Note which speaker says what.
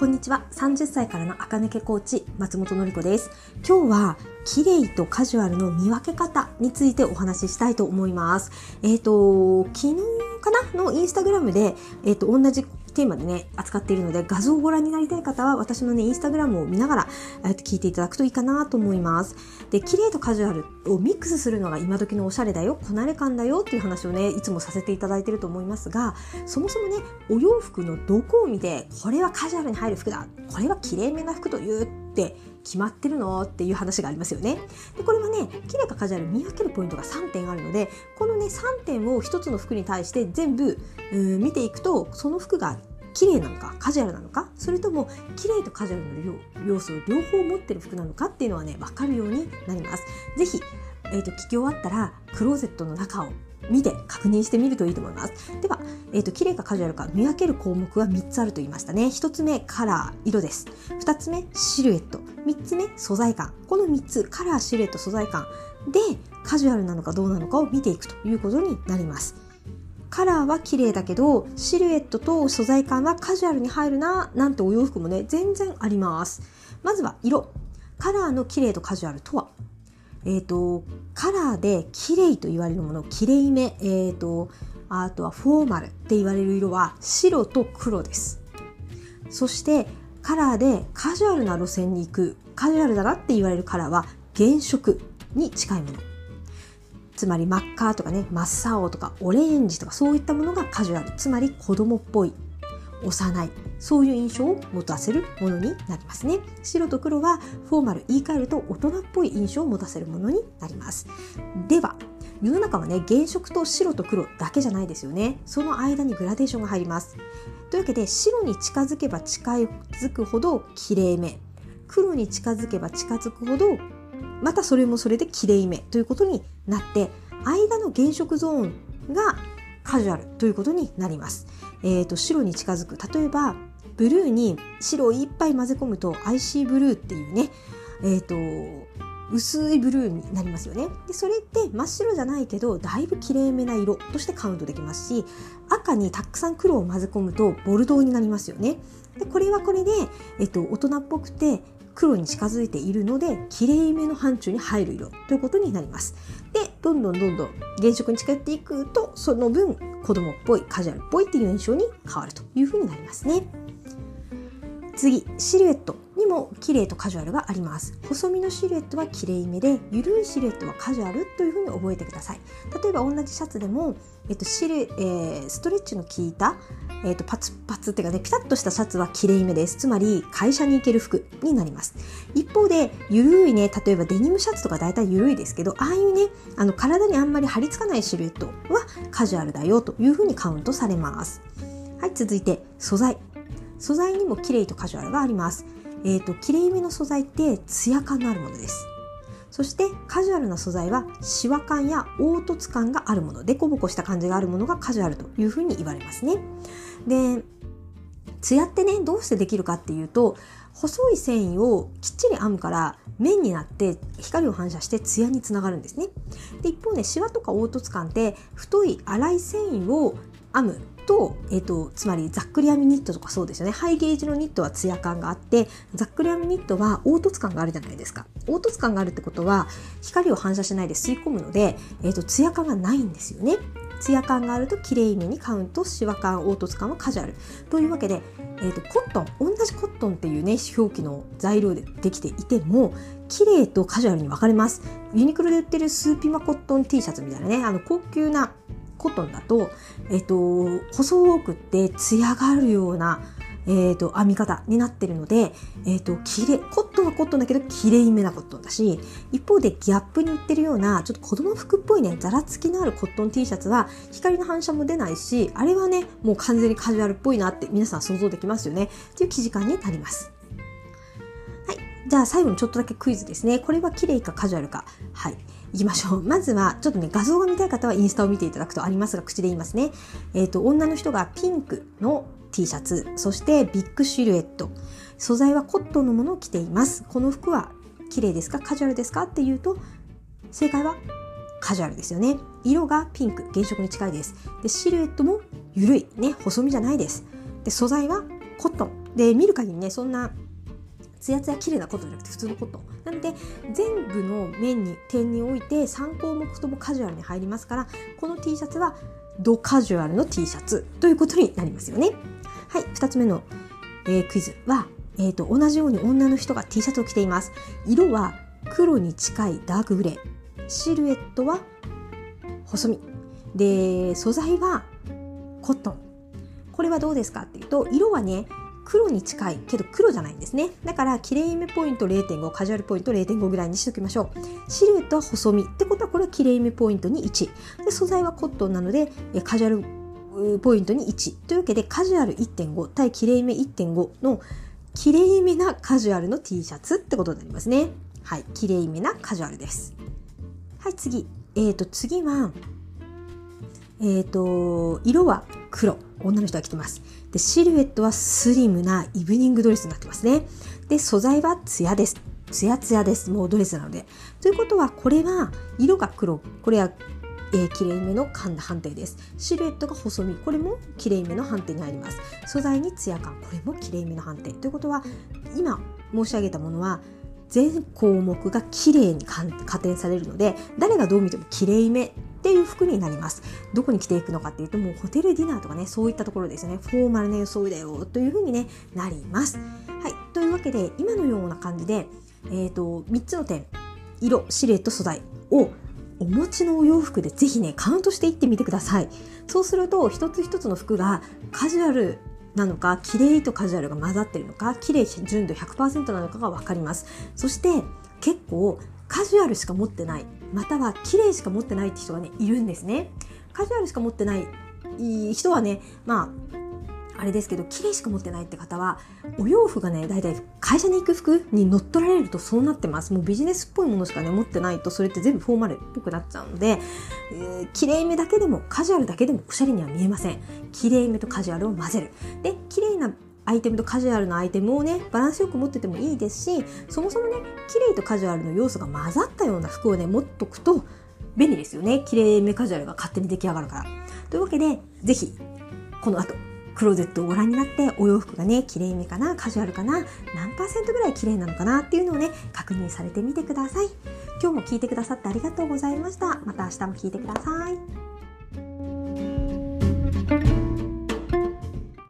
Speaker 1: こんにちは。30歳からの赤抜けコーチ、松本のり子です。今日は、綺麗とカジュアルの見分け方についてお話ししたいと思います。えっ、ー、と、昨日かなのインスタグラムで、えっ、ー、と、同じテーマでね、扱っているので、画像をご覧になりたい方は、私のね、インスタグラムを見ながら、えっと、聞いていただくといいかなと思います。で、綺麗とカジュアルをミックスするのが今時のおしゃれだよ、こなれ感だよっていう話をね、いつもさせていただいてると思いますが、そもそもね、お洋服のどこを見て、これはカジュアルに入る服だ、これは綺麗めな服と言って決まってるの？っていう話がありますよね。でこれはね綺麗かカジュアル見分けるポイントが3点あるのでこのね3点を1つの服に対して全部見ていくとその服が綺麗なのかカジュアルなのかそれとも綺麗とカジュアルの要素を両方持ってる服なのかっていうのはね分かるようになります。ぜひ、えーと、聞き終わったらクローゼットの中を見て確認してみるといいと思います。では、えーと、綺麗かカジュアルか見分ける項目は3つあると言いましたね。1つ目、カラー、色です。2つ目、シルエット。3つ目、素材感。この3つ、カラー、シルエット、素材感でカジュアルなのかどうなのかを見ていくということになります。カラーは綺麗だけどシルエットと素材感はカジュアルに入るななんてお洋服もね全然ありますまずは色カラーの綺麗とカジュアルとは？え、ー、とカラーで綺麗と言われるもの綺麗めえっ、ー、とあとはフォーマルって言われる色は白と黒です。そしてカラーでカジュアルな路線に行くカジュアルだなって言われるカラーは原色に近いもの。つまり真っ赤とかね真っ青とかオレンジとかそういったものがカジュアル。つまり子供っぽい幼い。そういう印象を持たせるものになりますね。白と黒はフォーマル言い換えると大人っぽい印象を持たせるものになります。では世の中はね原色と白と黒だけじゃないですよね。その間にグラデーションが入ります。というわけで白に近づけば近づくほど綺麗め。黒に近づけば近づくほどまたそれもそれできれいめ。ということになって間の原色ゾーンがカジュアルということになります。えーと、白に近づく。例えばブルーに白をいっぱい混ぜ込むと IC ブルーっていうね、えーと、薄いブルーになりますよね。でそれって真っ白じゃないけどだいぶきれいめな色としてカウントできますし赤にたくさん黒を混ぜ込むとボルドーになりますよね。でこれはこれで、えっと、大人っぽくて黒に近づいているのできれいめの範疇に入る色ということになります。でどんどんどんどん原色に近寄っていくとその分子供っぽいカジュアルっぽいっていう印象に変わるというふうになりますね。次シルエットにも綺麗とカジュアルがあります。細身のシルエットは綺麗めで緩いシルエットはカジュアルというふうに覚えてください。例えば同じシャツでも、えっとシルえー、ストレッチの効いた、えっと、パツパツっていうかねピタッとしたシャツは綺麗めです。つまり会社に行ける服になります。一方で緩いね例えばデニムシャツとか大体緩いですけどああいうねあの体にあんまり張り付かないシルエットはカジュアルだよというふうにカウントされます。はい続いて素材。素材にも綺麗とカジュアルがあります。えっ、ー、と、綺麗めの素材ってツヤ感のあるものです。そしてカジュアルな素材はシワ感や凹凸感があるもの、デコボコした感じがあるものがカジュアルというふうに言われますね。で、ツヤってね、どうしてできるかっていうと、細い繊維をきっちり編むから面になって光を反射してツヤにつながるんですね。で一方ねシワとか凹凸感って太い粗い繊維を編むと,、えーと、つまりざっくり編みニットとかそうですよね。ハイゲージのニットはツヤ感があってざっくり編みニットは凹凸感があるじゃないですか。凹凸感があるってことは光を反射しないで吸い込むので、えーと、ツヤ感がないんですよね。ツヤ感があると綺麗めにカウントシワ感凹凸感はカジュアル。というわけで、えーと、コットン同じコットンっていうね表記の材料でできていても綺麗とカジュアルに分かれます。ユニクロで売ってるスーピマコットン T シャツみたいなねあの高級なコットンだと、えっと、細くって艶があるような、えっと、編み方になってるので、えっと、きれコットンはコットンだけどきれいめなコットンだし一方でギャップに売ってるようなちょっと子供服っぽいねざらつきのあるコットン T シャツは光の反射も出ないしあれはねもう完全にカジュアルっぽいなって皆さん想像できますよねっていう生地感になります。はい、じゃあ最後にちょっとだけクイズですね。これは綺麗かカジュアルか。はい。いきましょう。まずは、ちょっとね、画像が見たい方はインスタを見ていただくとありますが、口で言いますね。えっ、ー、と、女の人がピンクの T シャツ、そしてビッグシルエット。素材はコットンのものを着ています。この服は綺麗ですか？カジュアルですか？っていうと、正解はカジュアルですよね。色がピンク、原色に近いです。で、シルエットも緩い、ね、細身じゃないです。で、素材はコットン。で見る限りねそんなツヤツヤ綺麗なことじゃなくて普通のこと。なので全部の面に点において3項目ともカジュアルに入りますからこの T シャツはドカジュアルの T シャツということになりますよね。はい2つ目の、えー、クイズは、えーと、同じように女の人が T シャツを着ています。色は黒に近いダークグレー。シルエットは細身。で素材はコットン。これはどうですかっていうと色はね黒に近いけど黒じゃないんですね。だからきれいめポイント0.5カジュアルポイント0.5ぐらいにしておきましょう。シルエットは細身。ってことはこれはきれいめポイントに1で素材はコットンなのでカジュアルポイントに1というわけでカジュアル1.5対きれいめ1.5のきれいめなカジュアルの T シャツってことになりますね。はい。きれいめなカジュアルです。はい次。えーと次はえーと色は黒。女の人が着てます。でシルエットはスリムなイブニングドレスになってますね。で素材はツヤです。ツヤツヤです。もうドレスなので。ということはこれは色が黒。これはえー、きれいめの判定です。シルエットが細身。これもきれいめの判定に入ります。素材にツヤ感。これもきれいめの判定。ということは今申し上げたものは全項目がきれいに加点されるので誰がどう見てもきれいめっていう服になります。どこに着ていくのかっていうと、もうホテルディナーとかね、そういったところですよね。フォーマルな装いだよというふうに、ね、なります。はい。というわけで、今のような感じで、え、ー、と、3つの点、色、シルエット、素材をお持ちのお洋服でぜひね、カウントしていってみてください。そうすると、一つ一つの服がカジュアルなのか、綺麗とカジュアルが混ざってるのか、綺麗純度100%なのかがわかります。そして、結構カジュアルしか持ってない。または綺麗しか持ってないって人がねいるんですね。カジュアルしか持ってない人はねまああれですけど綺麗しか持ってないって方はお洋服がねだいたい会社に行く服に乗っ取られるとそうなってます。もうビジネスっぽいものしかね持ってないとそれって全部フォーマルっぽくなっちゃうので、えー、綺麗めだけでもカジュアルだけでもおしゃれには見えません。綺麗めとカジュアルを混ぜる。で綺麗なアイテムとカジュアルなアイテムをねバランスよく持っててもいいですしそもそもね綺麗とカジュアルの要素が混ざったような服をね持っとくと便利ですよね。綺麗めカジュアルが勝手に出来上がるから。というわけで是非この後クローゼットをご覧になってお洋服がね綺麗めかなカジュアルかな何パーセントぐらい綺麗なのかなっていうのをね確認されてみてください。今日も聞いてくださってありがとうございました。また明日も聞いてください。